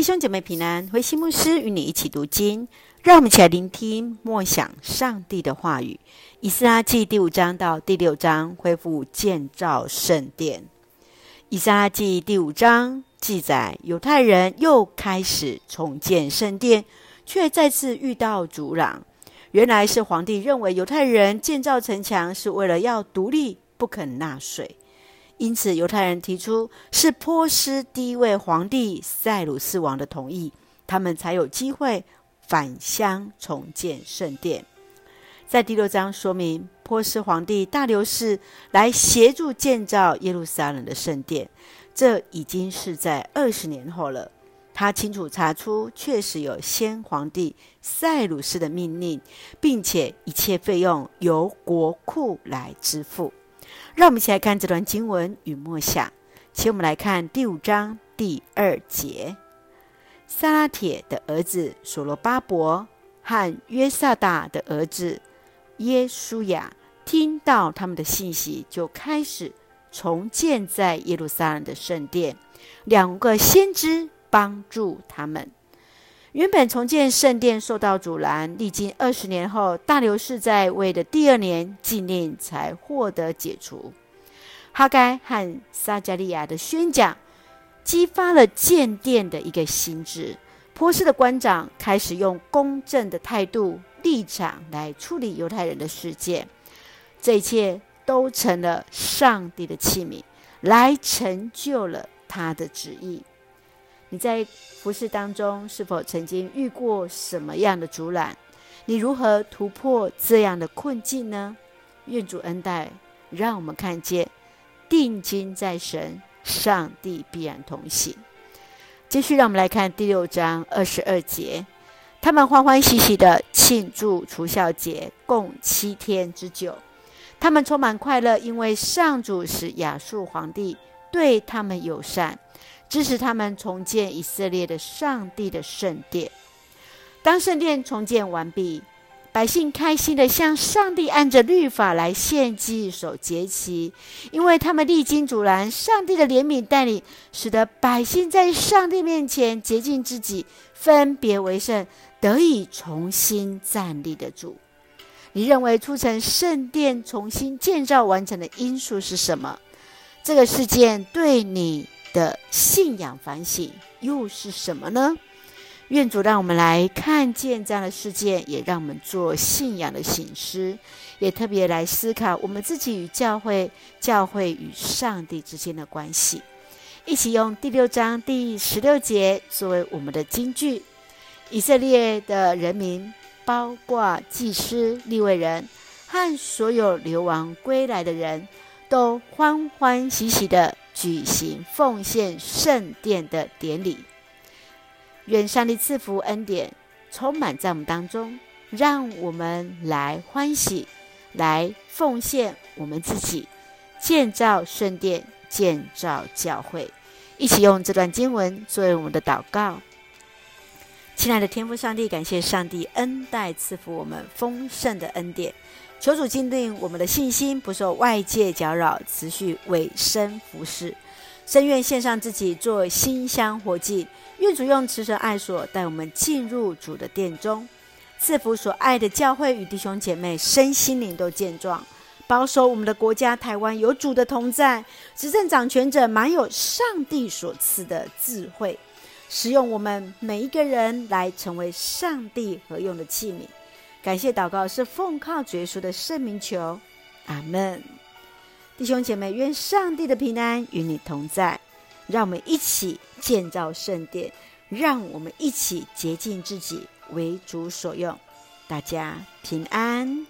弟兄姐妹平安，慧馨牧师与你一起读经，让我们一起来聆听默想上帝的话语。以斯拉记第五章到第六章恢复建造圣殿。以斯拉记第五章记载，犹太人又开始重建圣殿，却再次遇到阻挠。原来是皇帝认为犹太人建造城墙是为了要独立，不肯纳税。因此，犹太人提出是波斯第一位皇帝塞鲁士王的同意，他们才有机会返乡重建圣殿。在第六章说明，波斯皇帝大流士来协助建造耶路撒冷的圣殿，这已经是在二十年后了。他清楚查出，确实有先皇帝塞鲁士的命令，并且一切费用由国库来支付。让我们一起来看这段经文与默想。请我们来看第五章第二节：撒拉铁的儿子所罗巴伯和约萨大的儿子耶稣雅听到他们的信息，就开始重建在耶路撒冷的圣殿。两个先知帮助他们。原本重建圣殿受到阻拦，历经二十年后，大流士在位的第二年，禁令才获得解除。哈该和撒迦利亚的宣讲，激发了建殿的一个心智。波斯的官长开始用公正的态度立场来处理犹太人的事件，这一切都成了上帝的器皿，来成就了他的旨意。你在服饰当中是否曾经遇过什么样的阻拦？你如何突破这样的困境呢？愿主恩待，让我们看见定睛在神，上帝必然同行。继续，让我们来看第六章二十二节，他们欢欢喜喜地庆祝除酵节，共七天之久。他们充满快乐，因为上主使亚述皇帝对他们友善。支持他们重建以色列的上帝的圣殿。当圣殿重建完毕，百姓开心地向上帝按着律法来献祭、守节期，因为他们历经阻拦，上帝的怜悯带领，使得百姓在上帝面前洁净自己，分别为圣，得以重新站立得住。你认为促成圣殿重新建造完成的因素是什么？这个事件对你的信仰反省又是什么呢？愿主让我们来看见这样的事件，也让我们做信仰的醒思，也特别来思考我们自己与教会、教会与上帝之间的关系。一起用第六章第十六节作为我们的金句：以色列的人民，包括祭司、立位人和所有流亡归来的人，都欢欢喜喜的。举行奉献圣殿的典礼，愿上帝赐福恩典充满在我们当中，让我们来欢喜，来奉献我们自己，建造圣殿，建造教会，一起用这段经文作为我们的祷告。亲爱的天父上帝，感谢上帝恩待赐福我们丰盛的恩典。求主坚定我们的信心，不受外界搅扰，持续委身服事。深愿献上自己做馨香活祭。愿主用慈神爱所带我们进入主的殿中，赐福所爱的教会与弟兄姐妹身心灵都健壮，保守我们的国家台湾有主的同在，执政掌权者满有上帝所赐的智慧，使用我们每一个人来成为上帝合用的器皿。感谢祷告是奉靠主耶稣的圣名求，阿门。弟兄姐妹，愿上帝的平安与你同在。让我们一起建造圣殿，让我们一起洁净自己，为主所用。大家平安。